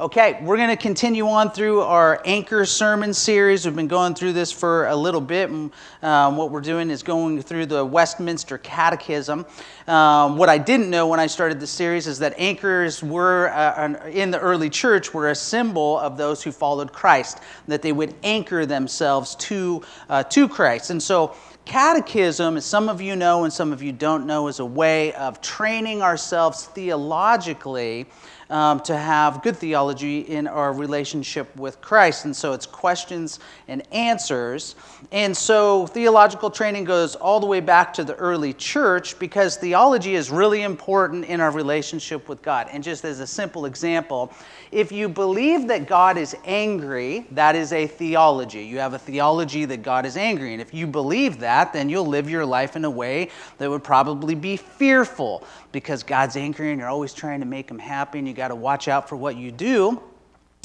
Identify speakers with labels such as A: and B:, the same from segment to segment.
A: Okay, we're going to continue on through our Anchor sermon series. We've been going through this for a little bit. And, um, what we're doing is going through the Westminster Catechism. Um, what I didn't know when I started the series is that anchors were, uh, in the early church, were a symbol of those who followed Christ, that they would anchor themselves to, uh, to Christ. And so, Catechism, as some of you know and some of you don't know, is a way of training ourselves theologically um, to have good theology in our relationship with Christ. And so it's questions and answers. And so theological training goes all the way back to the early church because theology is really important in our relationship with God. And just as a simple example, if you believe that God is angry, that is a theology. You have a theology that God is angry. And if you believe that, then you'll live your life in a way that would probably be fearful because God's angry and you're always trying to make him happy and you got to watch out for what you do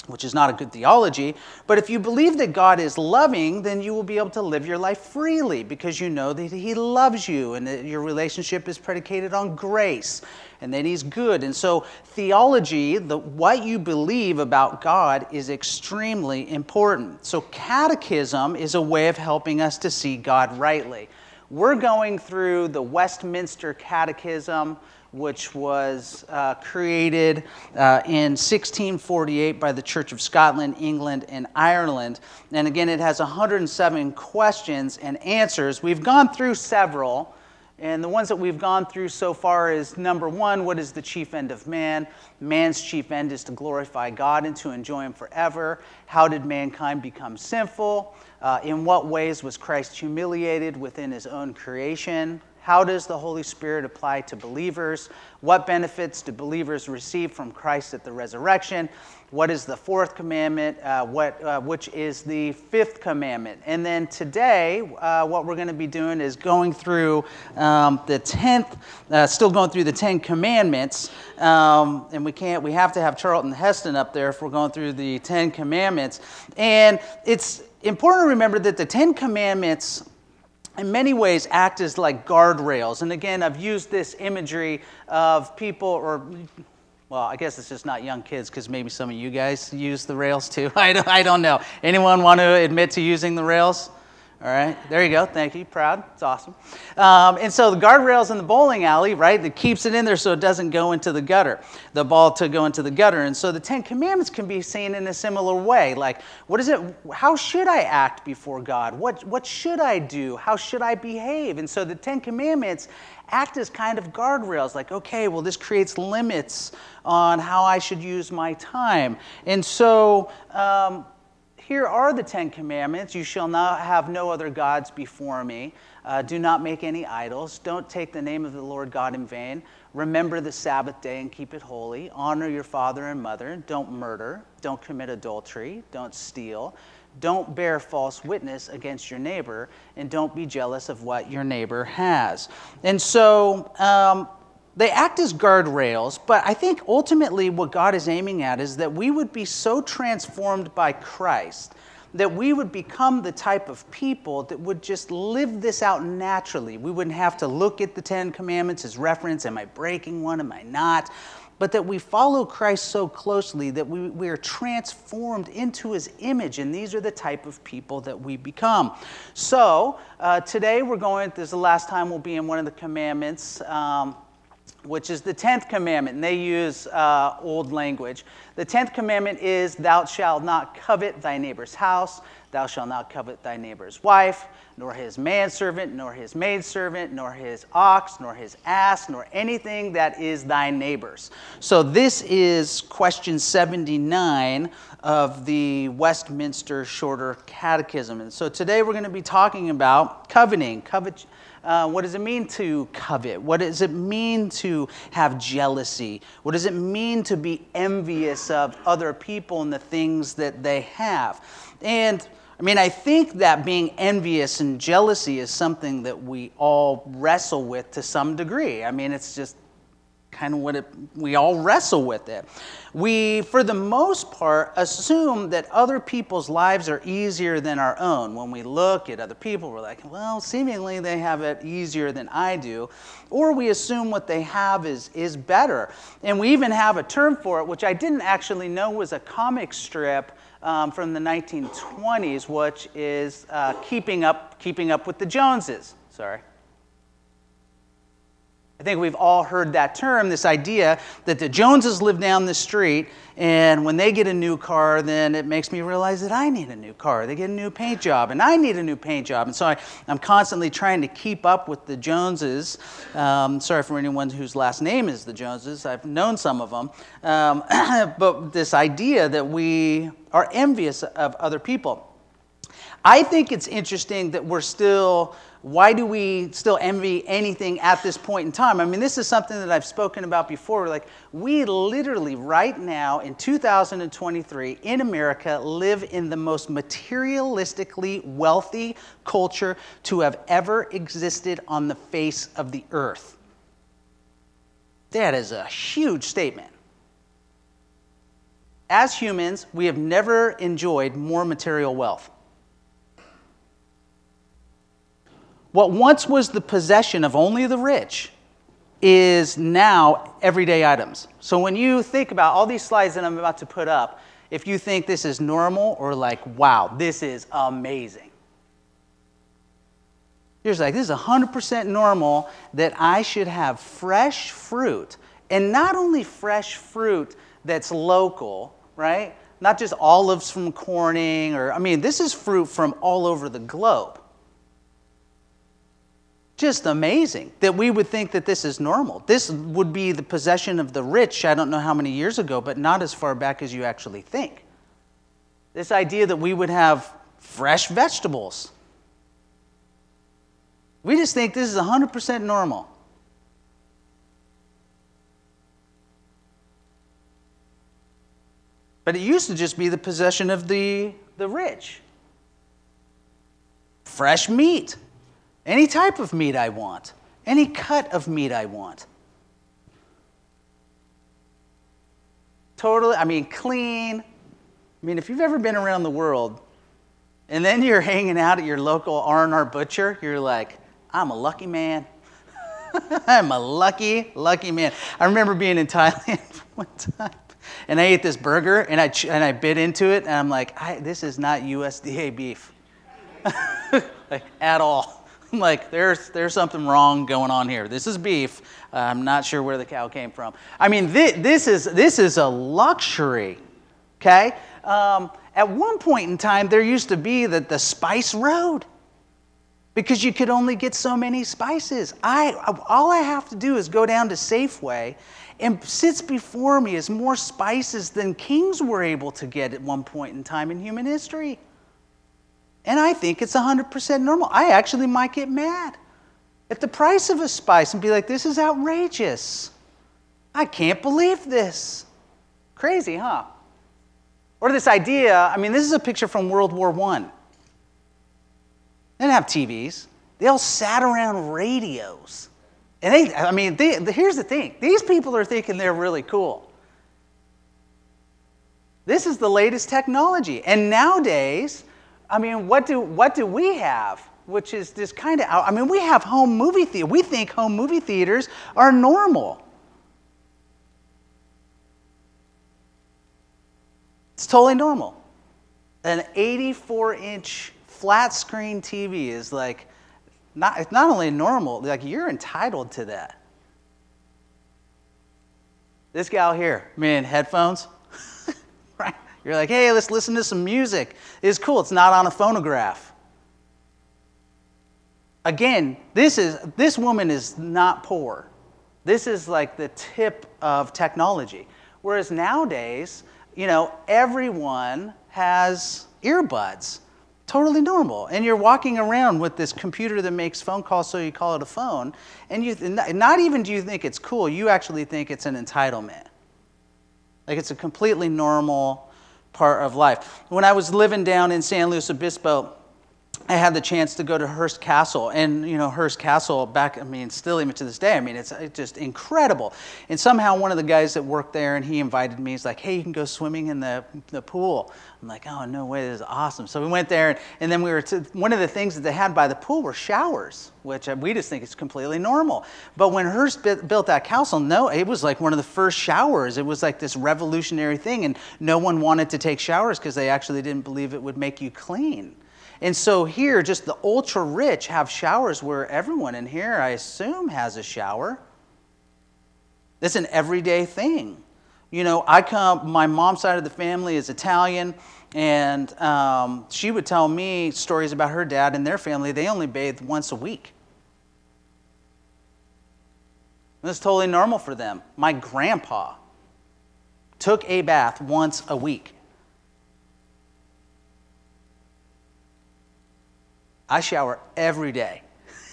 A: which is not a good theology. But if you believe that God is loving, then you will be able to live your life freely because you know that He loves you and that your relationship is predicated on grace and that He's good. And so, theology, the, what you believe about God, is extremely important. So, catechism is a way of helping us to see God rightly. We're going through the Westminster Catechism which was uh, created uh, in 1648 by the Church of Scotland, England, and Ireland. And again, it has 107 questions and answers. We've gone through several. And the ones that we've gone through so far is number one, what is the chief end of man? Man's chief end is to glorify God and to enjoy Him forever. How did mankind become sinful? Uh, in what ways was Christ humiliated within His own creation? How does the Holy Spirit apply to believers? What benefits do believers receive from Christ at the resurrection? What is the fourth commandment? Uh, what, uh, which is the fifth commandment? And then today, uh, what we're going to be doing is going through um, the tenth, uh, still going through the Ten Commandments. Um, and we can't, we have to have Charlton Heston up there if we're going through the Ten Commandments. And it's important to remember that the Ten Commandments in many ways act as like guardrails. And again, I've used this imagery of people, or, well, I guess it's just not young kids because maybe some of you guys use the rails too. I don't, I don't know. Anyone want to admit to using the rails? All right, there you go. Thank you. Proud. It's awesome. Um, and so the guardrails in the bowling alley, right, that keeps it in there so it doesn't go into the gutter, the ball to go into the gutter. And so the Ten Commandments can be seen in a similar way. Like, what is it? How should I act before God? What, what should I do? How should I behave? And so the Ten Commandments act as kind of guardrails, like, okay, well, this creates limits on how I should use my time. And so, um, here are the Ten Commandments You shall not have no other gods before me. Uh, do not make any idols. Don't take the name of the Lord God in vain. Remember the Sabbath day and keep it holy. Honor your father and mother. Don't murder. Don't commit adultery. Don't steal. Don't bear false witness against your neighbor. And don't be jealous of what your neighbor has. And so, um, they act as guardrails, but I think ultimately what God is aiming at is that we would be so transformed by Christ that we would become the type of people that would just live this out naturally. We wouldn't have to look at the Ten Commandments as reference Am I breaking one? Am I not? But that we follow Christ so closely that we, we are transformed into his image, and these are the type of people that we become. So, uh, today we're going, this is the last time we'll be in one of the commandments. Um, which is the 10th commandment, and they use uh, old language. The 10th commandment is, Thou shalt not covet thy neighbor's house, thou shalt not covet thy neighbor's wife, nor his manservant, nor his maidservant, nor his ox, nor his ass, nor anything that is thy neighbor's. So this is question 79 of the Westminster Shorter Catechism. And so today we're going to be talking about coveting, covet uh, what does it mean to covet? What does it mean to have jealousy? What does it mean to be envious of other people and the things that they have? And I mean, I think that being envious and jealousy is something that we all wrestle with to some degree. I mean, it's just kind of what it, we all wrestle with it. We, for the most part, assume that other people's lives are easier than our own. When we look at other people, we're like, well, seemingly they have it easier than I do. Or we assume what they have is, is better. And we even have a term for it, which I didn't actually know was a comic strip. Um, from the 1920s, which is uh, keeping up, keeping up with the Joneses. Sorry. I think we've all heard that term, this idea that the Joneses live down the street, and when they get a new car, then it makes me realize that I need a new car. They get a new paint job, and I need a new paint job. And so I, am constantly trying to keep up with the Joneses. Um, sorry for anyone whose last name is the Joneses, I've known some of them. Um, but this idea that we are envious of other people. I think it's interesting that we're still why do we still envy anything at this point in time? I mean, this is something that I've spoken about before. Like, we literally, right now in 2023 in America, live in the most materialistically wealthy culture to have ever existed on the face of the earth. That is a huge statement. As humans, we have never enjoyed more material wealth. What once was the possession of only the rich is now everyday items. So when you think about all these slides that I'm about to put up, if you think this is normal or like, wow, this is amazing. You're like, this is 100% normal that I should have fresh fruit. And not only fresh fruit that's local, right? Not just olives from Corning, or, I mean, this is fruit from all over the globe just amazing that we would think that this is normal. This would be the possession of the rich, I don't know how many years ago, but not as far back as you actually think. This idea that we would have fresh vegetables. We just think this is 100% normal. But it used to just be the possession of the, the rich. Fresh meat. Any type of meat I want, any cut of meat I want. Totally, I mean, clean. I mean, if you've ever been around the world and then you're hanging out at your local R&R butcher, you're like, I'm a lucky man. I'm a lucky, lucky man. I remember being in Thailand one time and I ate this burger and I, and I bit into it and I'm like, this is not USDA beef. like, at all. Like, there's, there's something wrong going on here. This is beef. I'm not sure where the cow came from. I mean, this, this is, this is a luxury, okay? Um, at one point in time, there used to be the, the spice road because you could only get so many spices. I, all I have to do is go down to Safeway, and sits before me is more spices than kings were able to get at one point in time in human history. And I think it's 100% normal. I actually might get mad at the price of a spice and be like, this is outrageous. I can't believe this. Crazy, huh? Or this idea I mean, this is a picture from World War I. They didn't have TVs, they all sat around radios. And they, I mean, they, here's the thing these people are thinking they're really cool. This is the latest technology. And nowadays, I mean, what do, what do we have? Which is this kind of, I mean, we have home movie theater. We think home movie theaters are normal. It's totally normal. An 84 inch flat screen TV is like, not, it's not only normal, like you're entitled to that. This gal here, man, headphones? You're like, hey, let's listen to some music. It's cool. It's not on a phonograph. Again, this is this woman is not poor. This is like the tip of technology. Whereas nowadays, you know, everyone has earbuds. Totally normal. And you're walking around with this computer that makes phone calls, so you call it a phone. And you, not even do you think it's cool, you actually think it's an entitlement. Like it's a completely normal part of life. When I was living down in San Luis Obispo, I had the chance to go to Hearst Castle, and you know Hearst Castle back. I mean, still even to this day. I mean, it's, just incredible. And somehow one of the guys that worked there, and he invited me. He's like, "Hey, you can go swimming in the the pool." I'm like, "Oh no way, this is awesome!" So we went there, and, and then we were to one of the things that they had by the pool were showers, which uh, we just think is completely normal. But when Hearst built that castle, no, it was like one of the first showers. It was like this revolutionary thing, and no one wanted to take showers because they actually didn't believe it would make you clean. And so here, just the ultra rich have showers where everyone in here, I assume, has a shower. It's an everyday thing. You know, I come, my mom's side of the family is Italian, and um, she would tell me stories about her dad and their family. They only bathed once a week. It's totally normal for them. My grandpa took a bath once a week. I shower every day,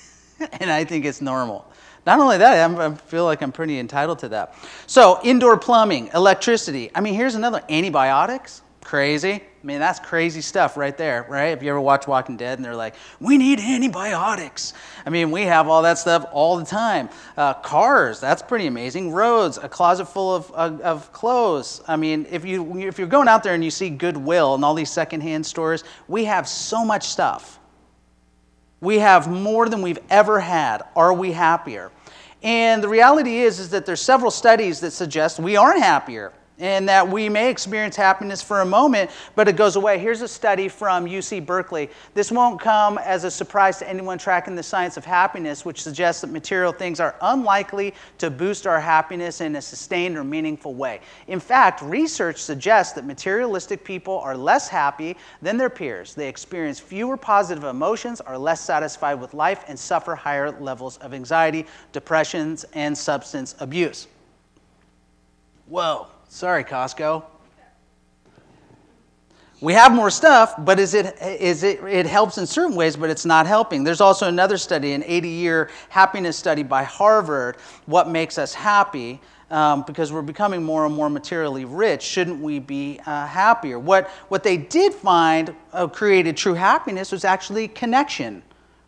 A: and I think it's normal. Not only that, I'm, i feel like I'm pretty entitled to that. So, indoor plumbing, electricity. I mean, here's another antibiotics. Crazy. I mean, that's crazy stuff right there, right? If you ever watch Walking Dead and they're like, we need antibiotics. I mean, we have all that stuff all the time. Uh, cars, that's pretty amazing. Roads, a closet full of, of, of clothes. I mean, if, you, if you're going out there and you see Goodwill and all these secondhand stores, we have so much stuff we have more than we've ever had. Are we happier? And the reality is, is that there's several studies that suggest we aren't happier and that we may experience happiness for a moment, but it goes away. Here's a study from UC Berkeley. This won't come as a surprise to anyone tracking the science of happiness, which suggests that material things are unlikely to boost our happiness in a sustained or meaningful way. In fact, research suggests that materialistic people are less happy than their peers. They experience fewer positive emotions, are less satisfied with life, and suffer higher levels of anxiety, depressions, and substance abuse. Whoa. Sorry, Costco. We have more stuff, but is it, is it, it helps in certain ways, but it's not helping. There's also another study, an 80 year happiness study by Harvard, What Makes Us Happy, um, because we're becoming more and more materially rich. Shouldn't we be uh, happier? What, what they did find uh, created true happiness was actually connection,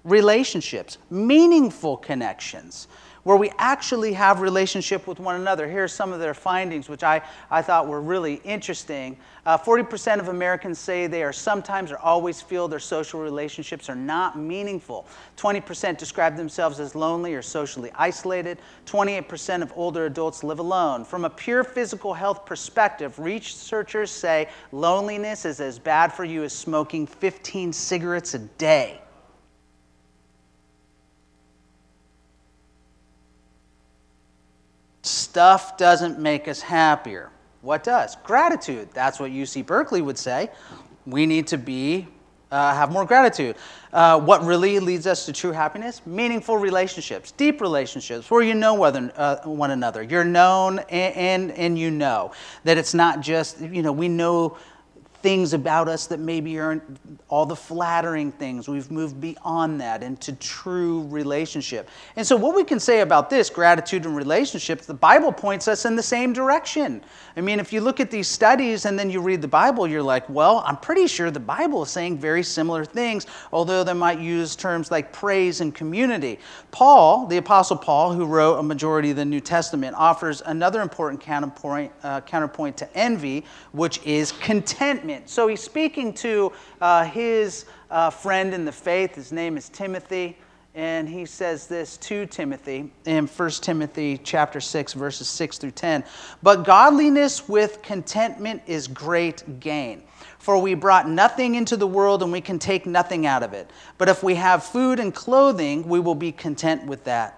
A: relationships, meaningful connections where we actually have relationship with one another. Here are some of their findings, which I, I thought were really interesting. Uh, 40% of Americans say they are sometimes or always feel their social relationships are not meaningful. 20% describe themselves as lonely or socially isolated. 28% of older adults live alone. From a pure physical health perspective, researchers say loneliness is as bad for you as smoking 15 cigarettes a day. Stuff doesn't make us happier. What does? Gratitude. That's what UC Berkeley would say. We need to be uh, have more gratitude. Uh, what really leads us to true happiness? Meaningful relationships, deep relationships, where you know whether, uh, one another. You're known and, and, and you know that it's not just, you know, we know things about us that maybe aren't all the flattering things. We've moved beyond that into true relationship. And so, what we can say about this, gratitude and relationships, the Bible points us in the same direction. I mean, if you look at these studies and then you read the Bible, you're like, well, I'm pretty sure the Bible is saying very similar things, although they might use terms like praise and community. Paul, the Apostle Paul, who wrote a majority of the New Testament, offers another important counterpoint, uh, counterpoint to envy, which is contentment contentment. So he's speaking to uh, his uh, friend in the faith. His name is Timothy. And he says this to Timothy in 1 Timothy chapter 6 verses 6 through 10. But godliness with contentment is great gain. For we brought nothing into the world and we can take nothing out of it. But if we have food and clothing, we will be content with that.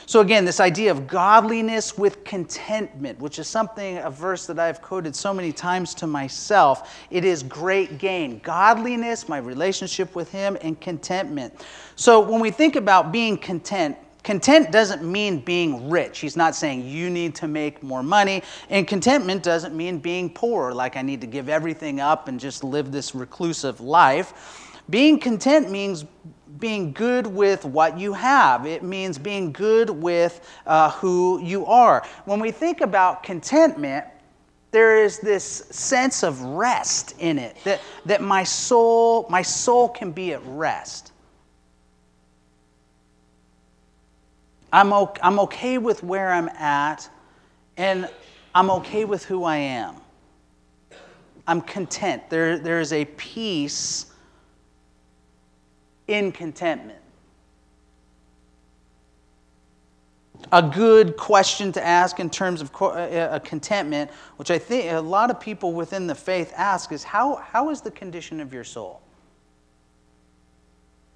A: So, again, this idea of godliness with contentment, which is something, a verse that I've quoted so many times to myself, it is great gain. Godliness, my relationship with Him, and contentment. So, when we think about being content, Content doesn't mean being rich. He's not saying you need to make more money. And contentment doesn't mean being poor, like I need to give everything up and just live this reclusive life. Being content means being good with what you have, it means being good with uh, who you are. When we think about contentment, there is this sense of rest in it that, that my soul my soul can be at rest I'm okay, I'm okay with where I'm at, and I'm okay with who I am. I'm content. There, there is a peace in contentment. A good question to ask in terms of uh, contentment, which I think a lot of people within the faith ask, is how, how is the condition of your soul?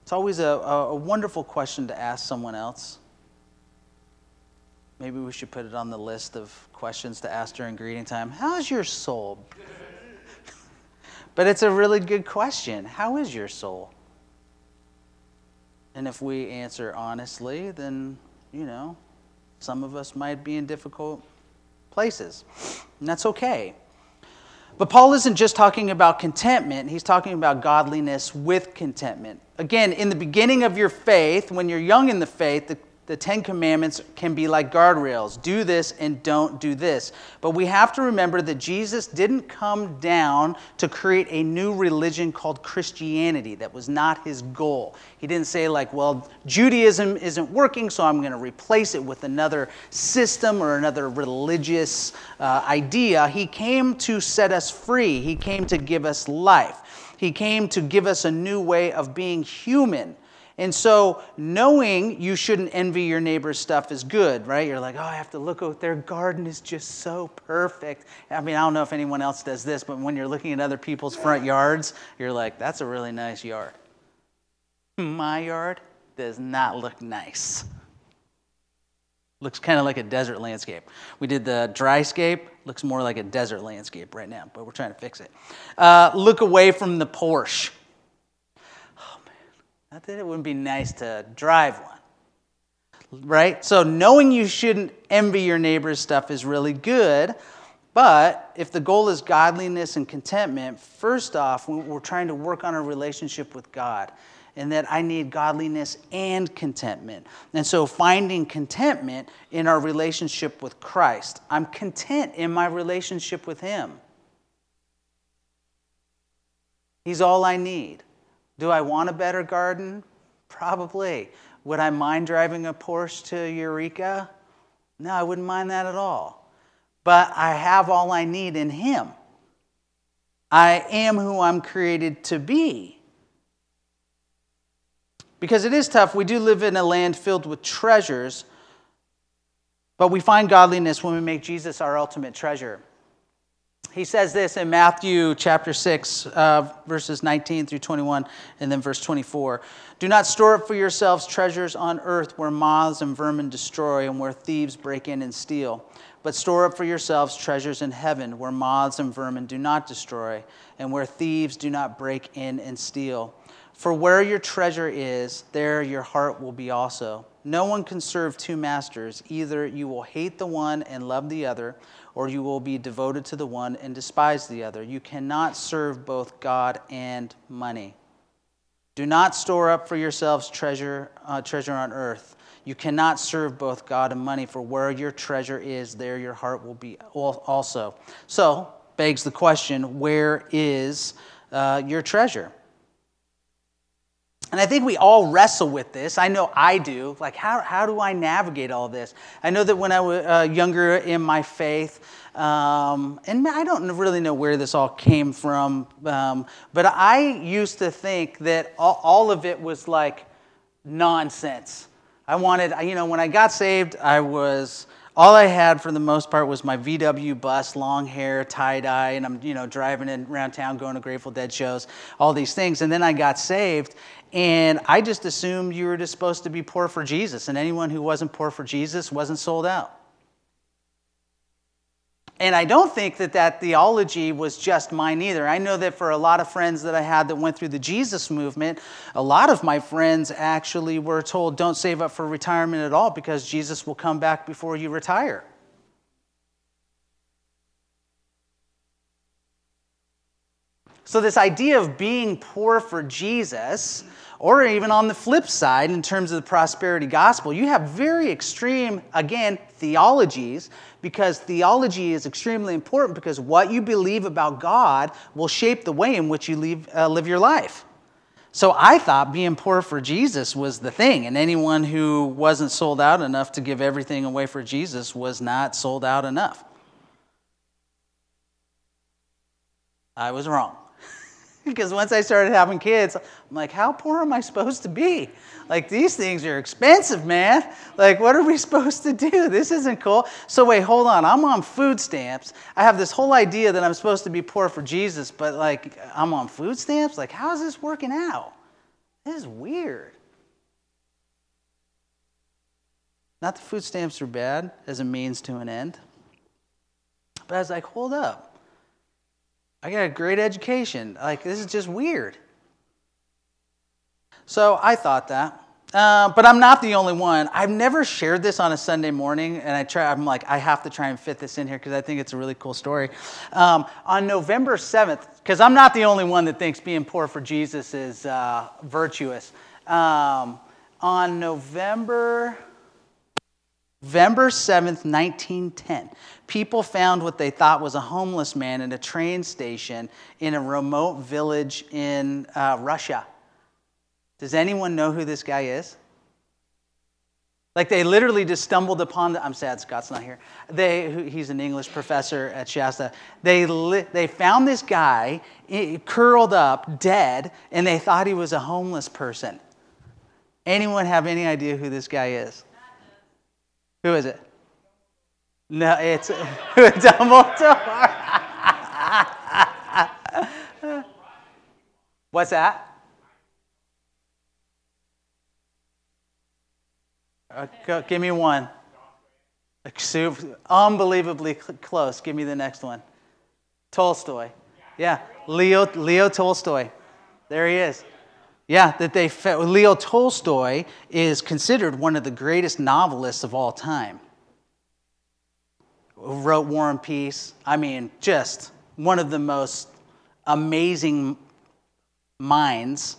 A: It's always a, a wonderful question to ask someone else. Maybe we should put it on the list of questions to ask during greeting time. How's your soul? but it's a really good question. How is your soul? And if we answer honestly, then, you know, some of us might be in difficult places. And that's okay. But Paul isn't just talking about contentment, he's talking about godliness with contentment. Again, in the beginning of your faith, when you're young in the faith, the the Ten Commandments can be like guardrails do this and don't do this. But we have to remember that Jesus didn't come down to create a new religion called Christianity. That was not his goal. He didn't say, like, well, Judaism isn't working, so I'm going to replace it with another system or another religious uh, idea. He came to set us free, he came to give us life, he came to give us a new way of being human. And so, knowing you shouldn't envy your neighbor's stuff is good, right? You're like, oh, I have to look at their garden is just so perfect. I mean, I don't know if anyone else does this, but when you're looking at other people's front yards, you're like, that's a really nice yard. My yard does not look nice. Looks kind of like a desert landscape. We did the dry scape, looks more like a desert landscape right now, but we're trying to fix it. Uh, look away from the Porsche not that it wouldn't be nice to drive one, right? So knowing you shouldn't envy your neighbor's stuff is really good. But if the goal is godliness and contentment, first off, we're trying to work on a relationship with God and that I need godliness and contentment. And so finding contentment in our relationship with Christ. I'm content in my relationship with Him. He's all I need. Do I want a better garden? Probably. Would I mind driving a Porsche to Eureka? No, I wouldn't mind that at all. But I have all I need in Him. I am who I'm created to be. Because it is tough. We do live in a land filled with treasures, but we find godliness when we make Jesus our ultimate treasure. He says this in Matthew chapter 6, uh, verses 19 through 21, and then verse 24. Do not store up for yourselves treasures on earth where moths and vermin destroy and where thieves break in and steal. But store up for yourselves treasures in heaven where moths and vermin do not destroy and where thieves do not break in and steal. For where your treasure is, there your heart will be also. No one can serve two masters. Either you will hate the one and love the other or you will be devoted to the one and despise the other. You cannot serve both God and money. Do not store up for yourselves treasure, uh, treasure on earth. You cannot serve both God and money, for where your treasure is, there your heart will be also. So, begs the question where is uh, your treasure? And I think we all wrestle with this. I know I do. Like, how, how do I navigate all this? I know that when I was uh, younger in my faith, um, and I don't really know where this all came from, um, but I used to think that all, all of it was like nonsense. I wanted, you know, when I got saved, I was all I had for the most part was my VW bus, long hair, tie dye, and I'm you know driving in around town, going to Grateful Dead shows, all these things. And then I got saved, and I just assumed you were just supposed to be poor for Jesus, and anyone who wasn't poor for Jesus wasn't sold out. And I don't think that that theology was just mine either. I know that for a lot of friends that I had that went through the Jesus movement, a lot of my friends actually were told, don't save up for retirement at all because Jesus will come back before you retire. So, this idea of being poor for Jesus, or even on the flip side, in terms of the prosperity gospel, you have very extreme, again, theologies, because theology is extremely important because what you believe about God will shape the way in which you live, uh, live your life. So I thought being poor for Jesus was the thing, and anyone who wasn't sold out enough to give everything away for Jesus was not sold out enough. I was wrong because once I started having kids, I'm like, how poor am I supposed to be? Like, these things are expensive, man. Like, what are we supposed to do? This isn't cool. So, wait, hold on. I'm on food stamps. I have this whole idea that I'm supposed to be poor for Jesus, but like, I'm on food stamps? Like, how is this working out? This is weird. Not that food stamps are bad as a means to an end, but I was like, hold up. I got a great education. Like, this is just weird. So I thought that. Uh, but I'm not the only one. I've never shared this on a Sunday morning, and I try. I'm like, I have to try and fit this in here because I think it's a really cool story. Um, on November 7th, because I'm not the only one that thinks being poor for Jesus is uh, virtuous. Um, on November November 7th, 1910, people found what they thought was a homeless man in a train station in a remote village in uh, Russia. Does anyone know who this guy is? Like they literally just stumbled upon the. I'm sad Scott's not here. They, he's an English professor at Shasta. They, li, they found this guy curled up, dead, and they thought he was a homeless person. Anyone have any idea who this guy is? Who is it? No, it's Dumbledore. What's that? Uh, give me one. Unbelievably close. Give me the next one. Tolstoy. Yeah, Leo, Leo Tolstoy. There he is. Yeah, that they Leo Tolstoy is considered one of the greatest novelists of all time. Wrote War and Peace. I mean, just one of the most amazing minds.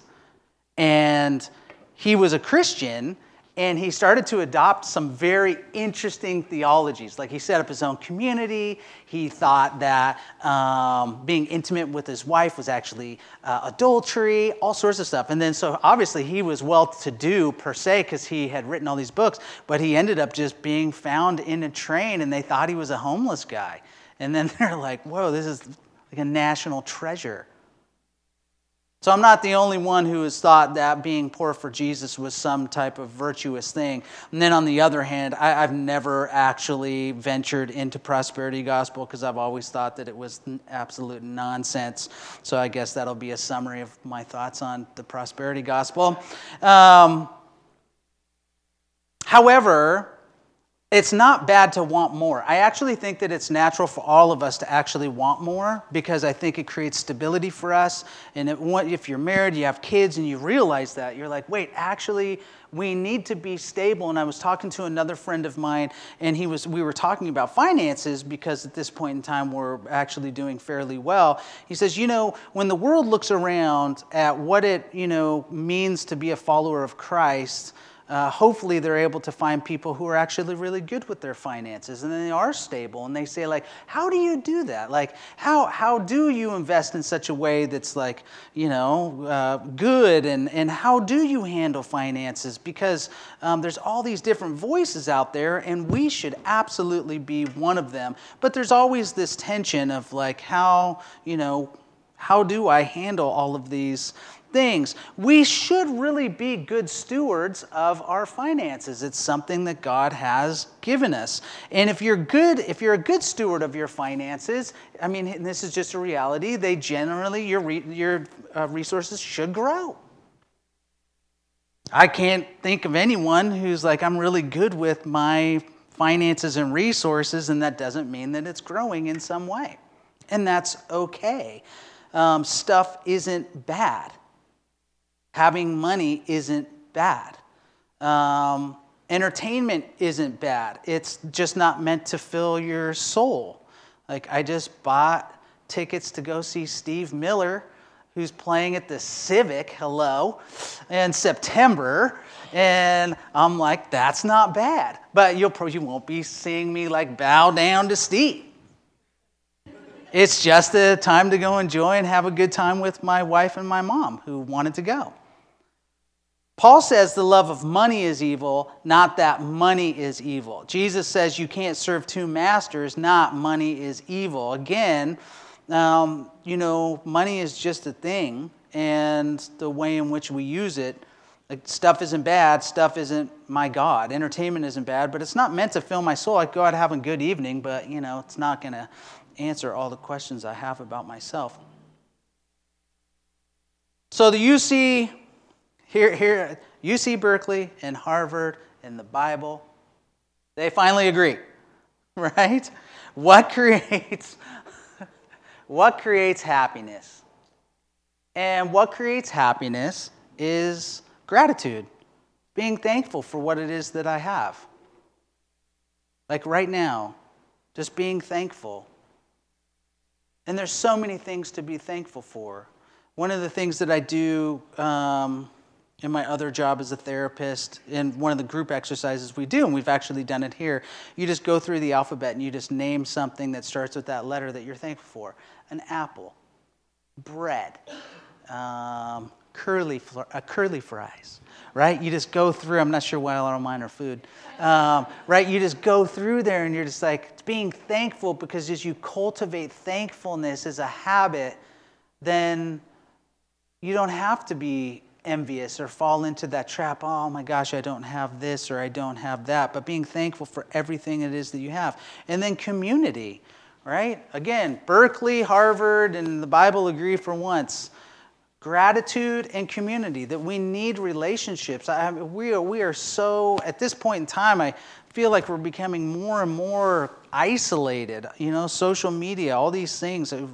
A: And he was a Christian, and he started to adopt some very interesting theologies. Like he set up his own community. He thought that um, being intimate with his wife was actually uh, adultery, all sorts of stuff. And then, so obviously, he was well to do per se because he had written all these books, but he ended up just being found in a train and they thought he was a homeless guy. And then they're like, whoa, this is like a national treasure. So I'm not the only one who has thought that being poor for Jesus was some type of virtuous thing. And then on the other hand, I, have never actually ventured into prosperity gospel because I've always thought that it was absolute nonsense. So I guess that'll be a summary of my thoughts on the prosperity gospel. Um, however, it's not bad to want more. I actually think that it's natural for all of us to actually want more because I think it creates stability for us. And it, if you're married, you have kids, and you realize that, you're like, wait, actually, we need to be stable. And I was talking to another friend of mine, and he was, we were talking about finances because at this point in time, we're actually doing fairly well. He says, you know, when the world looks around at what it, you know, means to be a follower of Christ, uh, hopefully they're able to find people who are actually really good with their finances and they are stable and they say like how do you do that? Like how, how do you invest in such a way that's like you know uh, good and, and how do you handle finances? Because um, there's all these different voices out there and we should absolutely be one of them. But there's always this tension of like how you know how do i handle all of these things. We should really be good stewards of our finances. It's something that God has given us. And if you're good, if you're a good steward of your finances, I mean, this is just a reality, they generally, your, re, your uh, resources should grow. I can't think of anyone who's like, I'm really good with my finances and resources, and that doesn't mean that it's growing in some way. And that's okay. Um, stuff isn't bad. Having money isn't bad. Um, entertainment isn't bad. It's just not meant to fill your soul. Like, I just bought tickets to go see Steve Miller, who's playing at the Civic, hello, in September. And I'm like, that's not bad. But you'll, probably, you won't be seeing me like bow down to Steve. It's just a time to go enjoy and have a good time with my wife and my mom who wanted to go. Paul says the love of money is evil, not that money is evil. Jesus says you can't serve two masters, not money is evil. Again, um, you know, money is just a thing, and the way in which we use it, like stuff isn't bad, stuff isn't my God. Entertainment isn't bad, but it's not meant to fill my soul. I go out have a good evening, but you know, it's not going to answer all the questions I have about myself. So the UC here, here, UC Berkeley and Harvard and the Bible, they finally agree, right? What creates, what creates happiness? And what creates happiness is gratitude, being thankful for what it is that I have. Like right now, just being thankful. And there's so many things to be thankful for. One of the things that I do um, in my other job as a therapist, in one of the group exercises we do, and we've actually done it here, you just go through the alphabet and you just name something that starts with that letter that you're thankful for an apple, bread, um, curly, uh, curly fries, right? You just go through, I'm not sure why a lot of mine are food, um, right? You just go through there and you're just like being thankful because as you cultivate thankfulness as a habit, then you don't have to be envious or fall into that trap. Oh my gosh, I don't have this or I don't have that. But being thankful for everything it is that you have. And then community, right? Again, Berkeley, Harvard, and the Bible agree for once. Gratitude and community, that we need relationships. I, we, are, we are so, at this point in time, I feel like we're becoming more and more isolated. You know, social media, all these things, are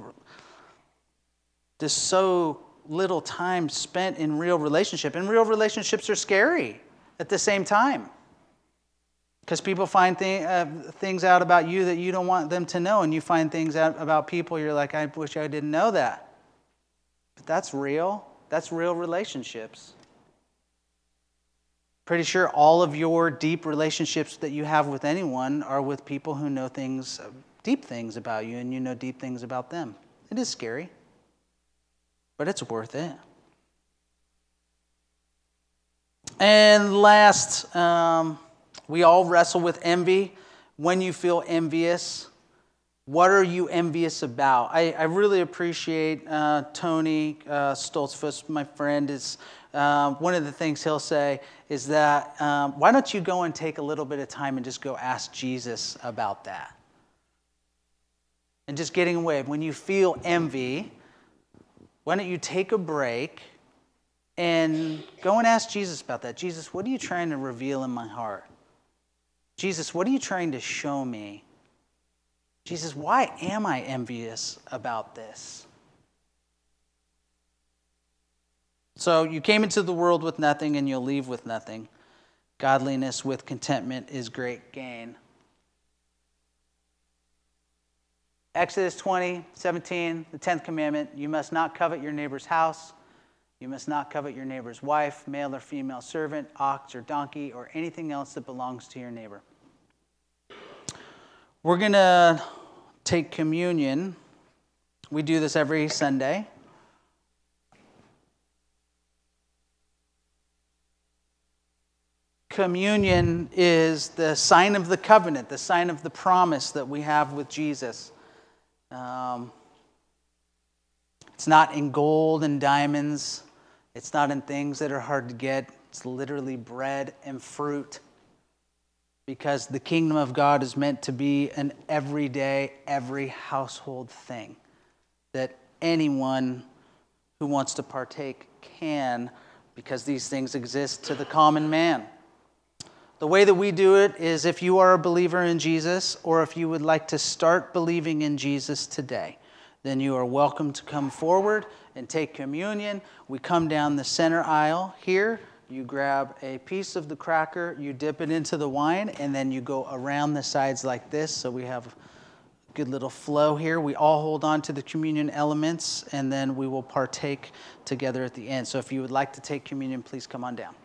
A: just so little time spent in real relationship. And real relationships are scary at the same time. Because people find th- uh, things out about you that you don't want them to know, and you find things out about people, you're like, I wish I didn't know that. But that's real. That's real relationships. Pretty sure all of your deep relationships that you have with anyone are with people who know things, deep things about you, and you know deep things about them. It is scary but it's worth it. And last, um, we all wrestle with envy. When you feel envious, what are you envious about? I, I really appreciate uh, Tony uh, Stoltzfus, my friend. Is uh, one of the things he'll say is that um, why don't you go and take a little bit of time and just go ask Jesus about that? And just getting away. When you feel envy, why don't you take a break and go and ask Jesus about that? Jesus, what are you trying to reveal in my heart? Jesus, what are you trying to show me? Jesus, why am I envious about this? So you came into the world with nothing and you'll leave with nothing. Godliness with contentment is great gain. Exodus 20, 17, the 10th commandment you must not covet your neighbor's house. You must not covet your neighbor's wife, male or female servant, ox or donkey, or anything else that belongs to your neighbor. We're going to take communion. We do this every Sunday. Communion is the sign of the covenant, the sign of the promise that we have with Jesus. Um, it's not in gold and diamonds. It's not in things that are hard to get. It's literally bread and fruit. Because the kingdom of God is meant to be an everyday, every household thing that anyone who wants to partake can, because these things exist to the common man. The way that we do it is if you are a believer in Jesus or if you would like to start believing in Jesus today, then you are welcome to come forward and take communion. We come down the center aisle here. You grab a piece of the cracker, you dip it into the wine, and then you go around the sides like this. So we have a good little flow here. We all hold on to the communion elements, and then we will partake together at the end. So if you would like to take communion, please come on down.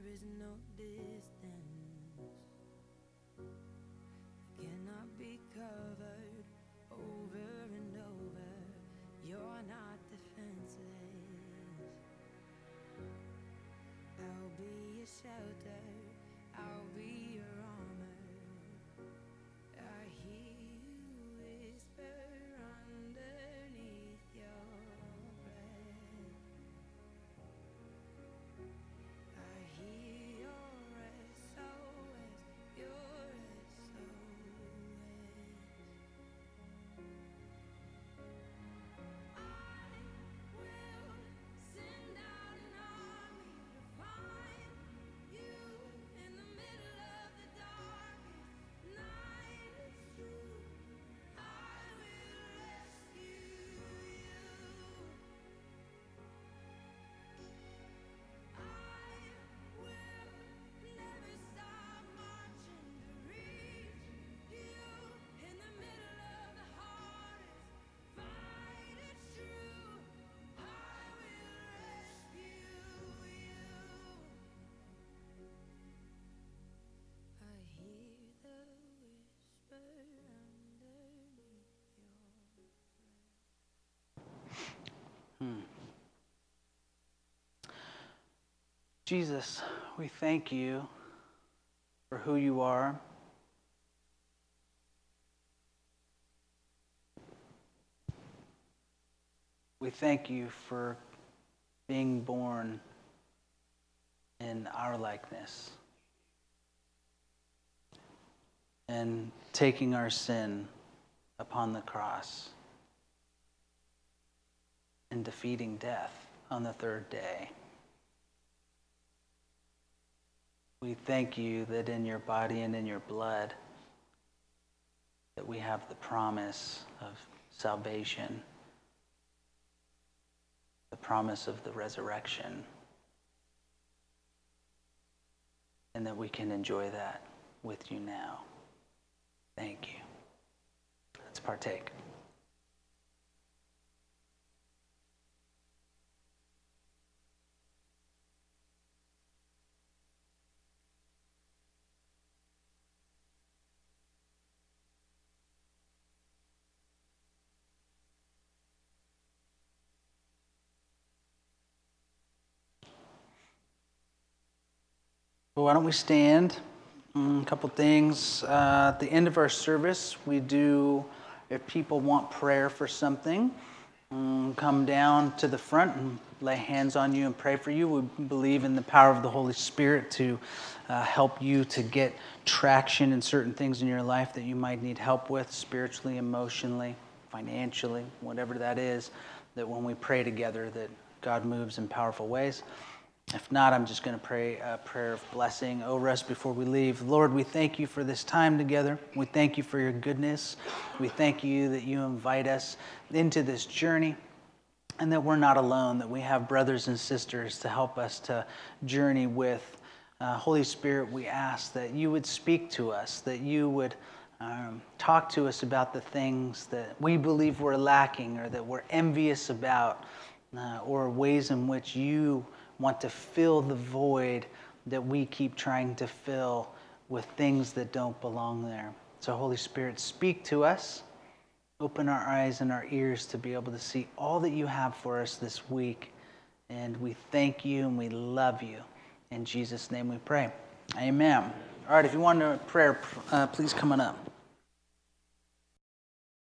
B: There is no distance
A: Jesus, we thank you for who you are. We thank you for being born in our likeness and taking our sin upon the cross and defeating death on the third day. We thank you that in your body and in your blood that we have the promise of salvation, the promise of the resurrection, and that we can enjoy that with you now. Thank you. Let's partake. Why don't we stand? Mm, a couple things. Uh, at the end of our service, we do, if people want prayer for something, um, come down to the front and lay hands on you and pray for you. We believe in the power of the Holy Spirit to uh, help you to get traction in certain things in your life that you might need help with spiritually, emotionally, financially, whatever that is, that when we pray together that God moves in powerful ways. If not, I'm just going to pray a prayer of blessing over us before we leave. Lord, we thank you for this time together. We thank you for your goodness. We thank you that you invite us into this journey and that we're not alone, that we have brothers and sisters to help us to journey with. Uh, Holy Spirit, we ask that you would speak to us, that you would um, talk to us about the things that we believe we're lacking or that we're envious about, uh, or ways in which you want to fill the void that we keep trying to fill with things that don't belong there. So, Holy Spirit, speak to us. Open our eyes and our ears to be able to see all that you have for us this week. And we thank you and we love you. In Jesus' name we pray. Amen. All right, if you want a prayer, uh, please come on up.